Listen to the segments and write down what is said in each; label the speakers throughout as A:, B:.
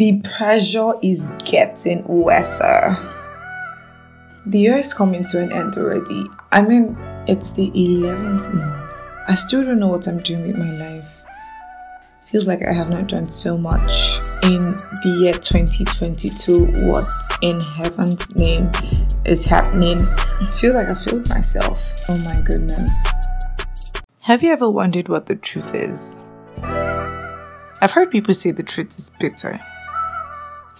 A: The pressure is getting worse. The year is coming to an end already. I mean, it's the 11th month. I still don't know what I'm doing with my life. Feels like I have not done so much in the year 2022. What in heaven's name is happening? I feel like I failed myself. Oh my goodness. Have you ever wondered what the truth is? I've heard people say the truth is bitter.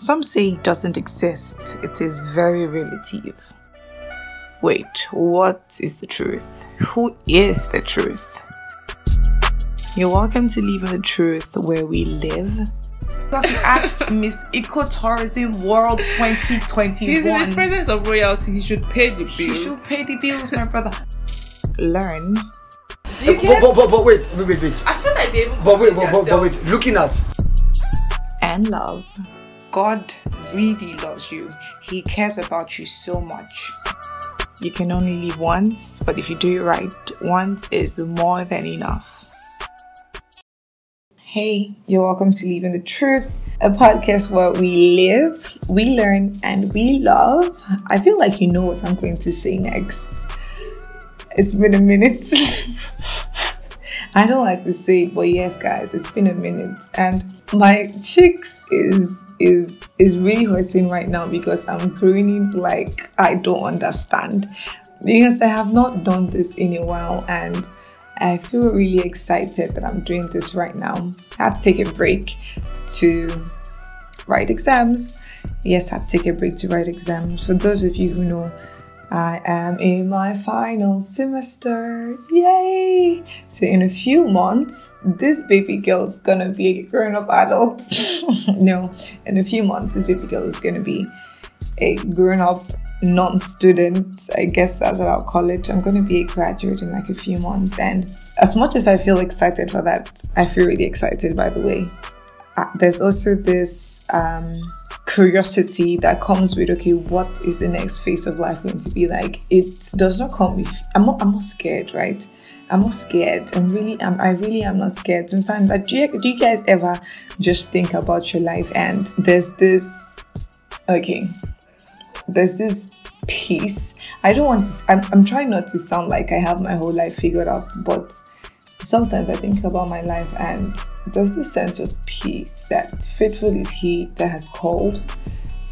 A: Some say it doesn't exist, it is very relative. Wait, what is the truth? Who is the truth? You're welcome to Leave in the Truth where we live. That's asked Miss Ecotourism World 2021.
B: He's in the presence of royalty. He should pay the bills.
A: He should pay the bills, my brother. Learn.
C: Do you get? But, but, but, wait, wait, wait, wait.
A: I feel like they even
C: But wait, but, but, but wait. Looking at
A: and love. God really loves you. He cares about you so much. You can only live once, but if you do it right, once is more than enough. Hey, you're welcome to in the Truth, a podcast where we live, we learn, and we love. I feel like you know what I'm going to say next. It's been a minute. I don't like to say it, but yes, guys, it's been a minute, and my cheeks is is is really hurting right now because I'm grinning like I don't understand because I have not done this in a while, and I feel really excited that I'm doing this right now. I had to take a break to write exams. Yes, I had to take a break to write exams. For those of you who know, I am in my final semester. Yay! So, in a few months, this baby girl is gonna be a grown up adult. no, in a few months, this baby girl is gonna be a grown up non student. I guess that's what I'll call it. I'm gonna be a graduate in like a few months. And as much as I feel excited for that, I feel really excited by the way. Uh, there's also this. Um, curiosity that comes with okay what is the next phase of life going to be like? It does not come with i'm not i'm not scared right? I'm not scared. I'm really i'm i really am not scared. Sometimes like, do, you, do you guys ever just think about your life and there's this okay there's this peace? I don't want to I'm, I'm trying not to sound like i have my whole life figured out but sometimes i think about my life and there's this sense of peace that faithful is he that has called,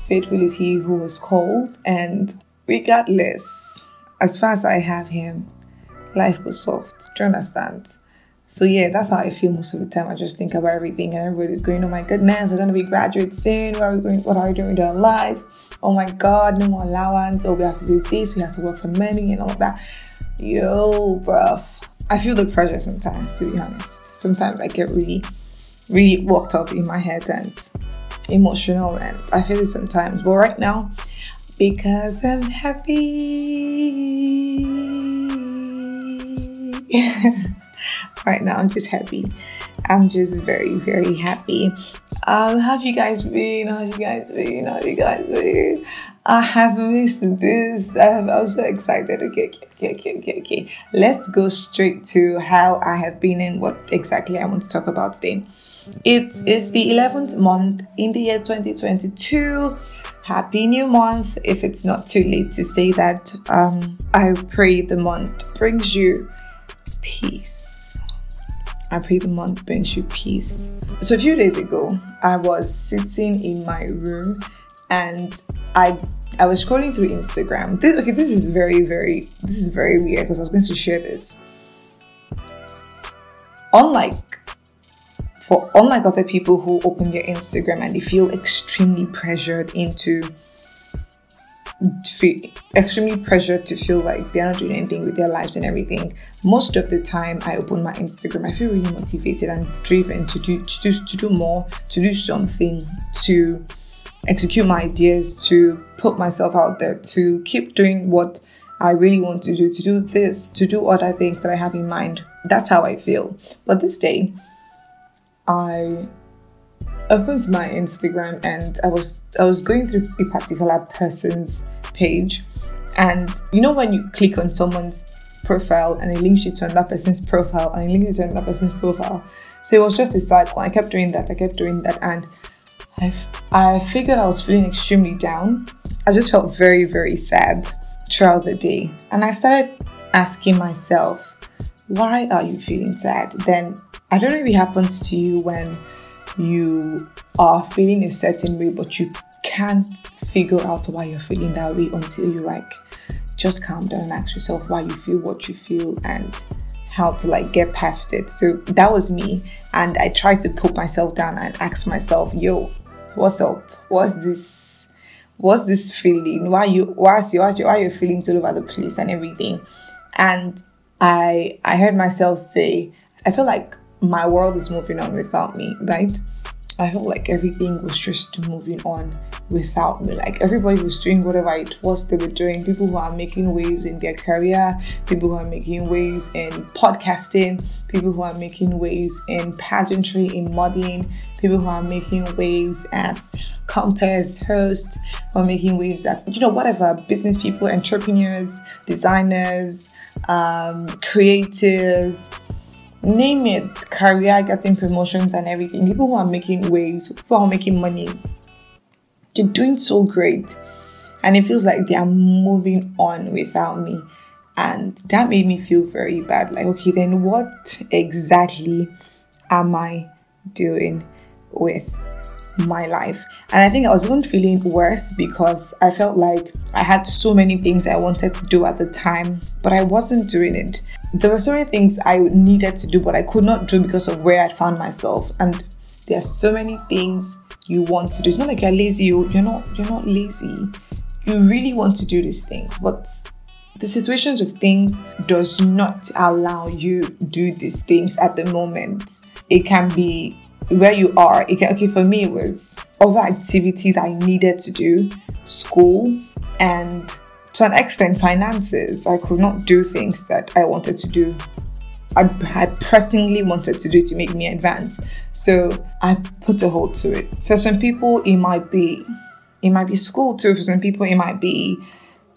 A: faithful is he who was called, and regardless, as far as I have him, life goes soft. Do you understand? So yeah, that's how I feel most of the time. I just think about everything and everybody's going, oh my goodness, we're gonna be graduates soon. What are we going what are we doing with our lives? Oh my god, no more allowance, oh we have to do this, we have to work for money and all of that. Yo, bruv. I feel the pressure sometimes, to be honest. Sometimes I get really, really worked up in my head and emotional, and I feel it sometimes. But right now, because I'm happy. right now, I'm just happy. I'm just very, very happy. Um, have you guys been? How you guys been? How you guys been? I have missed this. I'm, I'm so excited. Okay, okay, okay, okay, okay. Let's go straight to how I have been and what exactly I want to talk about today. It is the 11th month in the year 2022. Happy new month. If it's not too late to say that, um, I pray the month brings you peace I pray the month brings you peace. So a few days ago, I was sitting in my room and I I was scrolling through Instagram. This, okay, this is very, very this is very weird because I was going to share this. Unlike for unlike other people who open their Instagram and they feel extremely pressured into feel extremely pressured to feel like they're not doing anything with their lives and everything. Most of the time, I open my Instagram, I feel really motivated and driven to do to do, to do more, to do something, to execute my ideas, to put myself out there, to keep doing what I really want to do, to do this, to do other things that I have in mind. That's how I feel. But this day, I opened my Instagram and I was I was going through a particular person's page, and you know when you click on someone's profile and it links you to another person's profile and it links you to another person's profile. So it was just a cycle. I kept doing that. I kept doing that, and I, I figured I was feeling extremely down. I just felt very, very sad throughout the day. And I started asking myself, why are you feeling sad? Then I don't know if it happens to you when you are feeling a certain way, but you can't figure out why you're feeling that way until you like just calm down and ask yourself why you feel what you feel and how to like get past it. So that was me. And I tried to put myself down and ask myself, yo, what's up? What's this? What's this feeling? Why you why's you why you why are you feeling all over the place and everything? And I I heard myself say, I feel like my world is moving on without me, right? I felt like everything was just moving on without me. Like everybody was doing whatever it was they were doing. People who are making waves in their career, people who are making waves in podcasting, people who are making waves in pageantry, in modeling, people who are making waves as compares, hosts, who are making waves as you know whatever business people, entrepreneurs, designers, um, creatives name it. Career getting promotions and everything. People who are making waves people who are making money they're doing so great. And it feels like they are moving on without me. And that made me feel very bad. Like okay then what exactly am i doing with my life. And I think I was even feeling worse because I felt like I had so many things I wanted to do at the time, but I wasn't doing it. There were so many things I needed to do, but I could not do because of where I found myself. And there are so many things you want to do. It's not like you're lazy, you're not you're not lazy. You really want to do these things, but the situations of things does not allow you do these things at the moment. It can be where you are. Can, okay, for me, it was other activities I needed to do, school, and to an extent, finances. I could not do things that I wanted to do. I, I pressingly wanted to do to make me advance. So I put a hold to it. For some people, it might be it might be school too. For some people, it might be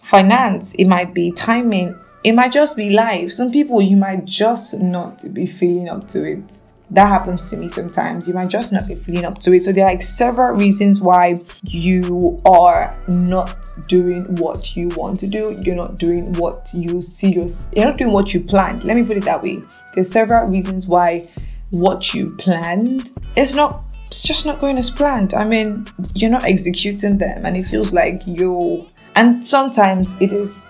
A: finance. It might be timing. It might just be life. Some people, you might just not be feeling up to it that happens to me sometimes. You might just not be feeling up to it. So there are like several reasons why you are not doing what you want to do. You're not doing what you see. Your, you're not doing what you planned. Let me put it that way. There's several reasons why what you planned is not. It's just not going as planned. I mean, you're not executing them, and it feels like you. And sometimes it is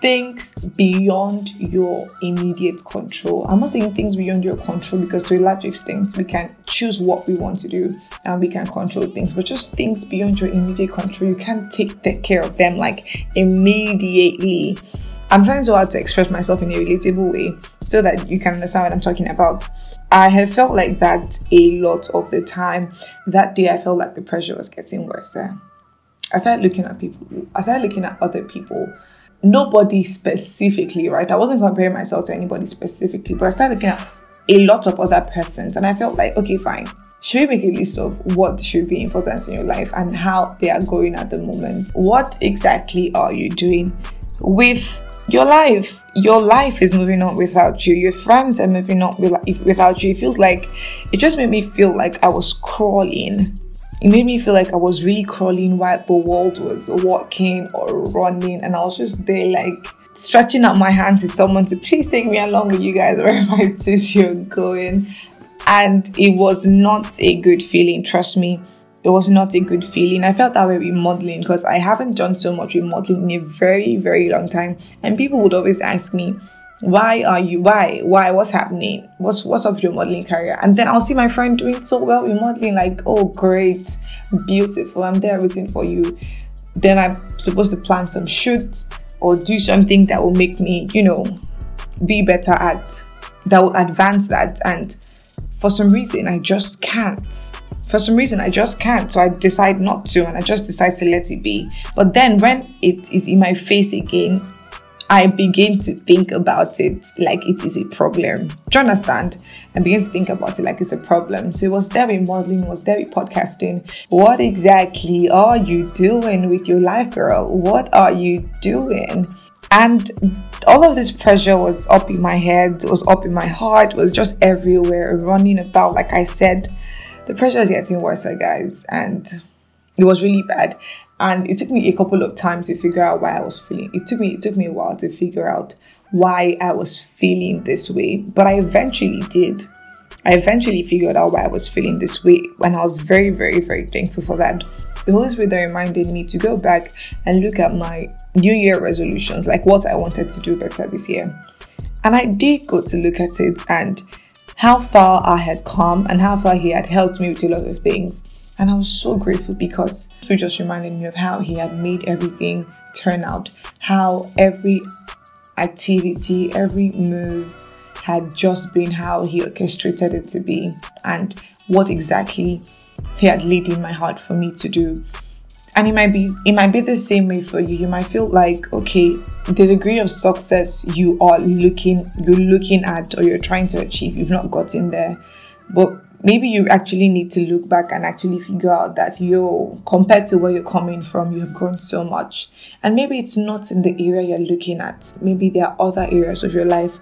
A: things beyond your immediate control. I'm not saying things beyond your control because to a large extent we can choose what we want to do and we can control things, but just things beyond your immediate control, you can't take, take care of them like immediately. I'm trying so hard to express myself in a relatable way so that you can understand what I'm talking about. I have felt like that a lot of the time. That day, I felt like the pressure was getting worse. Eh? I started looking at people, I started looking at other people nobody specifically, right? I wasn't comparing myself to anybody specifically, but I started looking at a lot of other persons and I felt like, okay, fine. Should we make a list of what should be important in your life and how they are going at the moment? What exactly are you doing with your life? Your life is moving on without you. Your friends are moving on without you. It feels like it just made me feel like I was crawling it made me feel like I was really crawling while the world was walking or running, and I was just there, like stretching out my hand to someone to please take me along with you guys wherever it is you're going. And it was not a good feeling, trust me. It was not a good feeling. I felt that way with modeling because I haven't done so much with modeling in a very, very long time. And people would always ask me, why are you why why what's happening? What's what's up with your modeling career? And then i'll see my friend doing so well in modeling like oh great beautiful i'm there waiting for you. Then i'm supposed to plan some shoots or do something that will make me you know be better at that will advance that. And for some reason i just can't. For some reason i just can't. So i decide not to and i just decide to let it be. But then when it is in my face again I begin to think about it like it is a problem. Do you understand? I begin to think about it like it's a problem. So was there in modeling, was there in podcasting. What exactly are you doing with your life, girl? What are you doing? And all of this pressure was up in my head, it was up in my heart, it was just everywhere, running about. Like I said, the pressure is getting worse, guys, and it was really bad. And it took me a couple of times to figure out why I was feeling. It took me it took me a while to figure out why I was feeling this way, but I eventually did. I eventually figured out why I was feeling this way, and I was very, very, very thankful for that. The Holy Spirit reminded me to go back and look at my New Year resolutions, like what I wanted to do better this year. And I did go to look at it and how far I had come and how far He had helped me with a lot of things. And I was so grateful because He just reminded me of how He had made everything turn out, how every activity, every move, had just been how he orchestrated it to be and what exactly he had laid in my heart for me to do. And it might be it might be the same way for you. You might feel like okay the degree of success you are looking you're looking at or you're trying to achieve you've not gotten there. But maybe you actually need to look back and actually figure out that you compared to where you're coming from you have grown so much. And maybe it's not in the area you're looking at. Maybe there are other areas of your life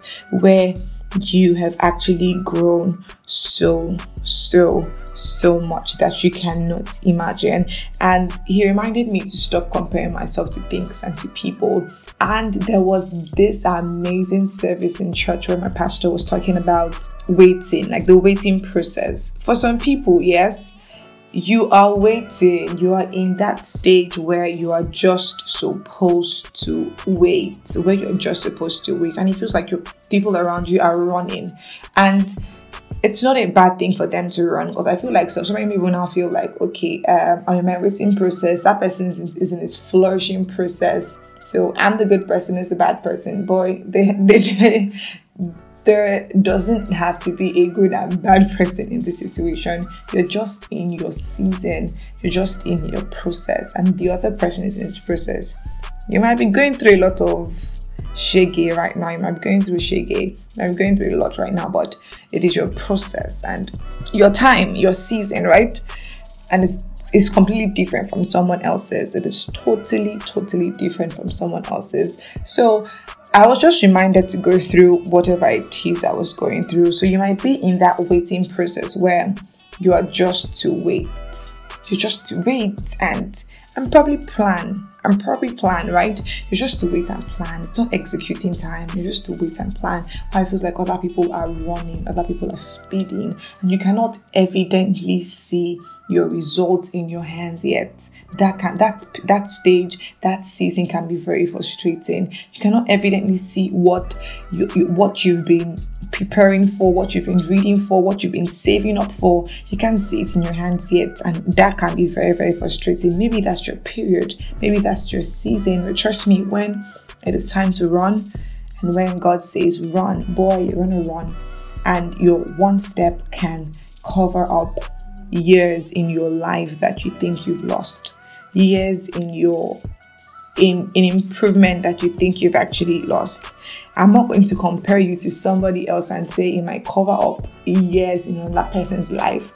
A: where you have actually grown so so so much that you cannot imagine. And he reminded me to stop comparing myself to things and to people. And there was this amazing service in church where my pastor was talking about waiting, like the waiting process. For some people, yes, you are waiting, you are in that stage where you are just supposed to wait, where you're just supposed to wait, and it feels like your people around you are running. And it's not a bad thing for them to run because I feel like so, so many people now feel like, okay, um, I'm in my waiting process, that person is, is in his flourishing process. So I'm the good person, is the bad person. Boy, they, they, there doesn't have to be a good and bad person in this situation. You're just in your season, you're just in your process, and the other person is in his process. You might be going through a lot of shaggy right now. You might be going through shaggy. I'm going through a lot right now, but it is your process and your time, your season, right? And it's it's completely different from someone else's. It is totally, totally different from someone else's. So I was just reminded to go through whatever it is I was going through. So you might be in that waiting process where you are just to wait. You're just to wait and and probably plan and probably plan, right? You're just to wait and plan. It's not executing time. You're just to wait and plan. Why it feels like other people are running, other people are speeding, and you cannot evidently see your results in your hands yet. That can that that stage, that season can be very frustrating. You cannot evidently see what you, you what you've been preparing for, what you've been reading for, what you've been saving up for. You can't see it in your hands yet, and that can be very, very frustrating. Maybe that's your period, maybe that's your season. But trust me, when it is time to run, and when God says run, boy, you're gonna run, and your one step can cover up years in your life that you think you've lost, years in your in in improvement that you think you've actually lost. I'm not going to compare you to somebody else and say it might cover up years in that person's life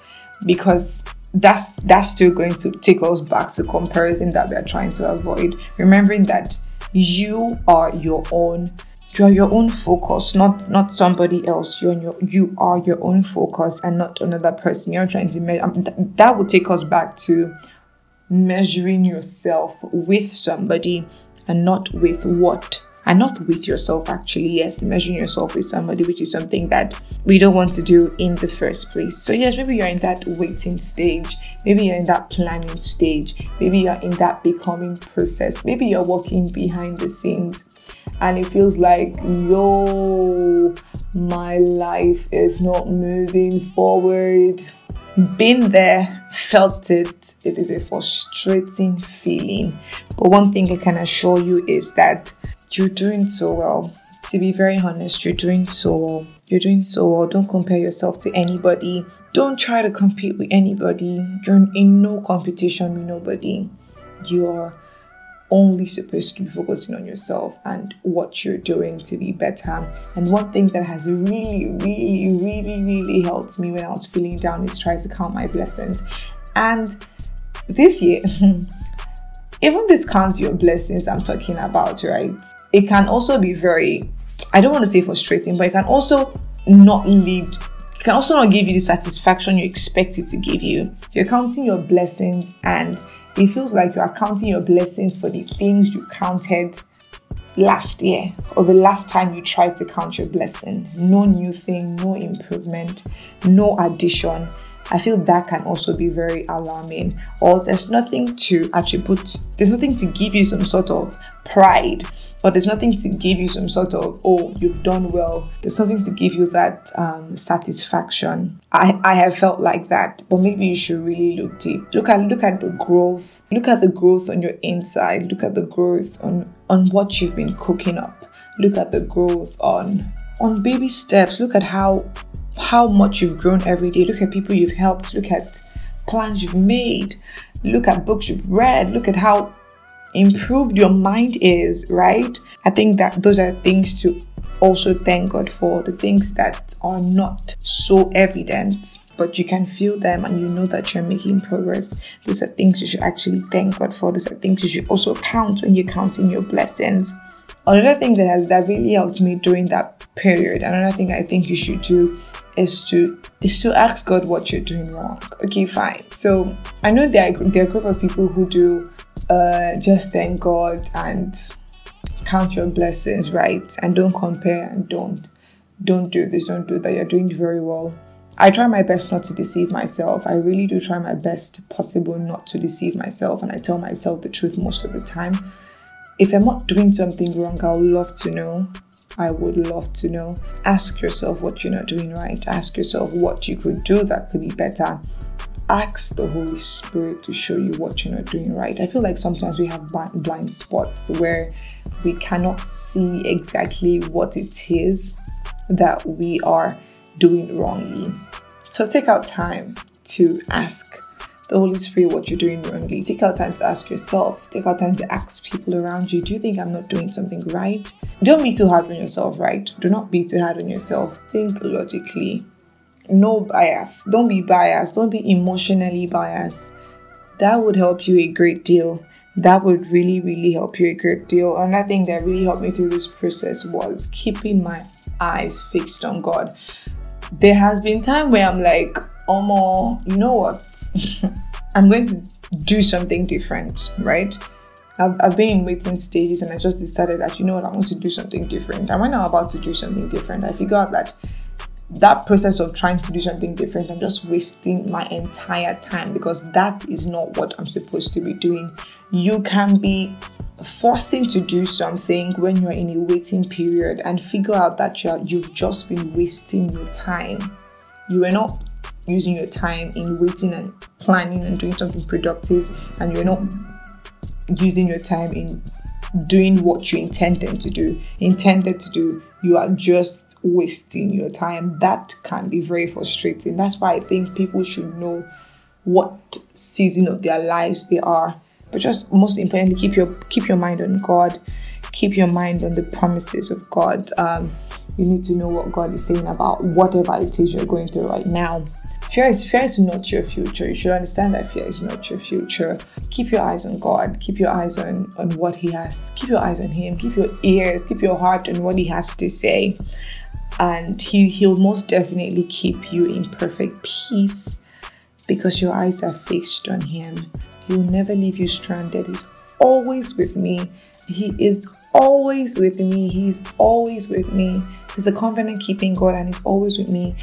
A: because that's that's still going to take us back to comparison that we are trying to avoid. Remembering that you are your own you are your own focus, not not somebody else. You're your you are your own focus and not another person. You're trying to measure. Um, th- that will take us back to measuring yourself with somebody and not with what and not with yourself actually yes measuring yourself with somebody which is something that we don't want to do in the first place so yes maybe you're in that waiting stage maybe you're in that planning stage maybe you're in that becoming process maybe you're working behind the scenes and it feels like yo my life is not moving forward been there, felt it. It is a frustrating feeling. But one thing I can assure you is that you're doing so well. To be very honest, you're doing so well. You're doing so well. Don't compare yourself to anybody. Don't try to compete with anybody. You're in no competition with nobody. You are only supposed to be focusing on yourself and what you're doing to be better. And one thing that has really, really, really, really helped me when I was feeling down is try to count my blessings. And this year, even this counts your blessings I'm talking about, right? It can also be very, I don't want to say frustrating, but it can also not lead it can also not give you the satisfaction you expect it to give you. You're counting your blessings and it feels like you are counting your blessings for the things you counted last year or the last time you tried to count your blessing. No new thing, no improvement, no addition. I feel that can also be very alarming. Or there's nothing to attribute, there's nothing to give you some sort of pride but there's nothing to give you some sort of oh you've done well. There's nothing to give you that um, satisfaction. I, I have felt like that but maybe you should really look deep. Look at look at the growth look at the growth on your inside. Look at the growth on on what you've been cooking up. Look at the growth on on baby steps. Look at how how much you've grown every day look at people you've helped look at plans you've made look at books you've read look at how improved your mind is, right? I think that those are things to also thank God for, the things that are not so evident, but you can feel them and you know that you're making progress. These are things you should actually thank God for. These are things you should also count when you're counting your blessings. Another thing that has that really helped me during that period, another thing I think you should do is to is to ask God what you're doing wrong. Okay, fine. So I know there are, there are a group of people who do uh, just thank God and count your blessings, right? And don't compare and don't don't do this, don't do that. You're doing very well. I try my best not to deceive myself. I really do try my best possible not to deceive myself, and I tell myself the truth most of the time. If I'm not doing something wrong, I would love to know. I would love to know. Ask yourself what you're not doing right. Ask yourself what you could do that could be better ask the Holy Spirit to show you what you're not doing right. I feel like sometimes we have blind spots where we cannot see exactly what it is that we are doing wrongly. So take out time to ask the Holy Spirit what you're doing wrongly. Take out time to ask yourself. Take out time to ask people around you, do you think I'm not doing something right? Don't be too hard on yourself, right? Do not be too hard on yourself. Think logically no bias. Don't be biased. Don't be emotionally biased. That would help you a great deal. That would really, really help you a great deal. Another thing that really helped me through this process was keeping my eyes fixed on God. There has been time where I'm like, Omo, you know what? I'm going to do something different, right? I've, I've been in waiting stages and I just decided that, you know what, I want to do something different. And when I'm about to do something different, I figure out that that process of trying to do something different, I'm just wasting my entire time because that is not what I'm supposed to be doing. You can be forcing to do something when you're in a waiting period and figure out that you're, you've just been wasting your time. You are not using your time in waiting and planning and doing something productive, and you're not using your time in doing what you intended to do. Intended to do you are just wasting your time. That can be very frustrating. That's why i think people should know what season of their lives they are. But just most importantly keep your keep your mind on god. Keep your mind on the promises of god. Um, you need to know what god is saying about whatever it is you're going through right now Fear is fear is not your future. You should understand that fear is not your future. Keep your eyes on God. Keep your eyes on on what He has. Keep your eyes on Him. Keep your ears. Keep your heart on what He has to say, and He He'll most definitely keep you in perfect peace because your eyes are fixed on Him. He will never leave you stranded. He's always with me. He is always with me. He's always with me. He's a confident keeping God and He's always with me.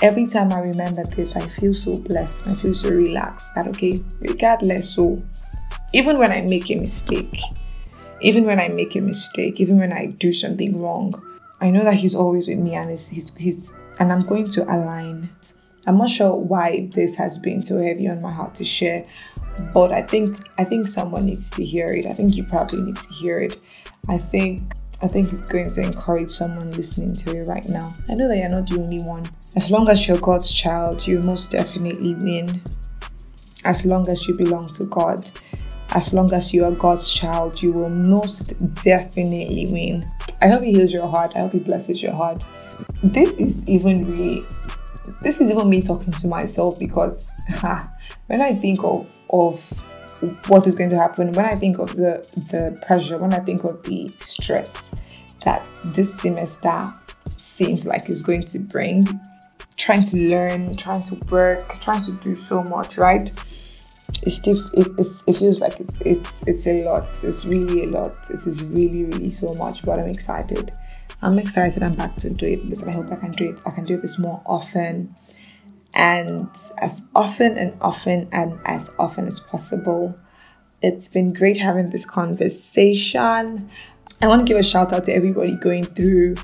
A: Every time I remember this, I feel so blessed. I feel so relaxed that, okay, regardless, so even when I make a mistake, even when I make a mistake, even when I do something wrong, I know that He's always with me and he's, he's, he's and I'm going to align. I'm not sure why this has been so heavy on my heart to share, but I think I think someone needs to hear it. I think you probably need to hear it. I think I think it's going to encourage someone listening to it right now. I know that you're not the only one. As long as you're God's child, you most definitely win. As long as you belong to God, as long as you are God's child, you will most definitely win. I hope He heals your heart. I hope He blesses your heart. This is even really, this is even me talking to myself because ha, when I think of of what is going to happen when I think of the the pressure, when I think of the stress that this semester seems like is going to bring. trying to learn, trying to work, trying to do so much, right? It's still it, it feels like it's it's it's a lot. It's really a lot. It is really really so much. But I'm excited. I'm excited. I'm back to do it. Listen, I hope I can do it. I can do this more often, and as often and often and as often as possible. It's been great having this conversation. I want to give a shout out to everybody going through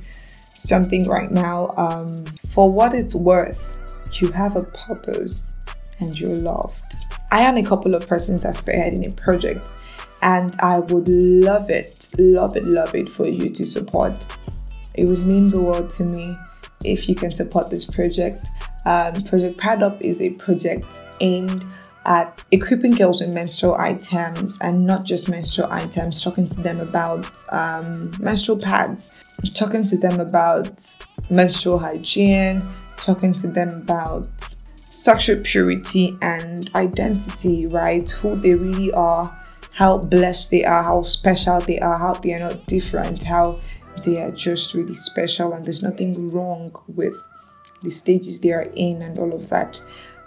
A: something right now. Um, for what it's worth, you have a purpose and you're loved. I am a couple of persons are spearheading a project, and I would love it, love it, love it for you to support. It would mean the world to me if you can support this project. Um, project Pad Up is a project aimed at equipping girls with menstrual items and not just menstrual items, talking to them about um, menstrual pads, talking to them about menstrual hygiene, talking to them about sexual purity and identity, right? Who they really are, how blessed they are, how special they are, how they are not different, how they are just really special, and there's nothing wrong with the stages they are in and all of that.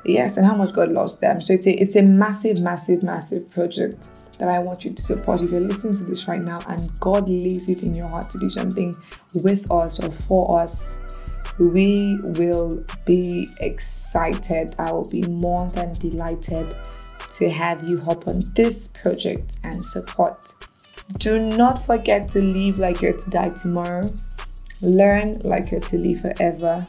A: Yes, and how much God loves them. So it's a it's a massive, massive, massive project that I want you to support. If you're listening to this right now and God lays it in your heart to do something with us or for us, we will be excited. I will be more than delighted to have you hop on this project and support. Do not forget to live like you're to die tomorrow, learn like you're to live forever,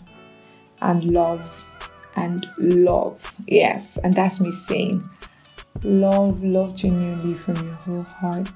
A: and love and love. Yes, and that's me saying love, love genuinely from your whole heart.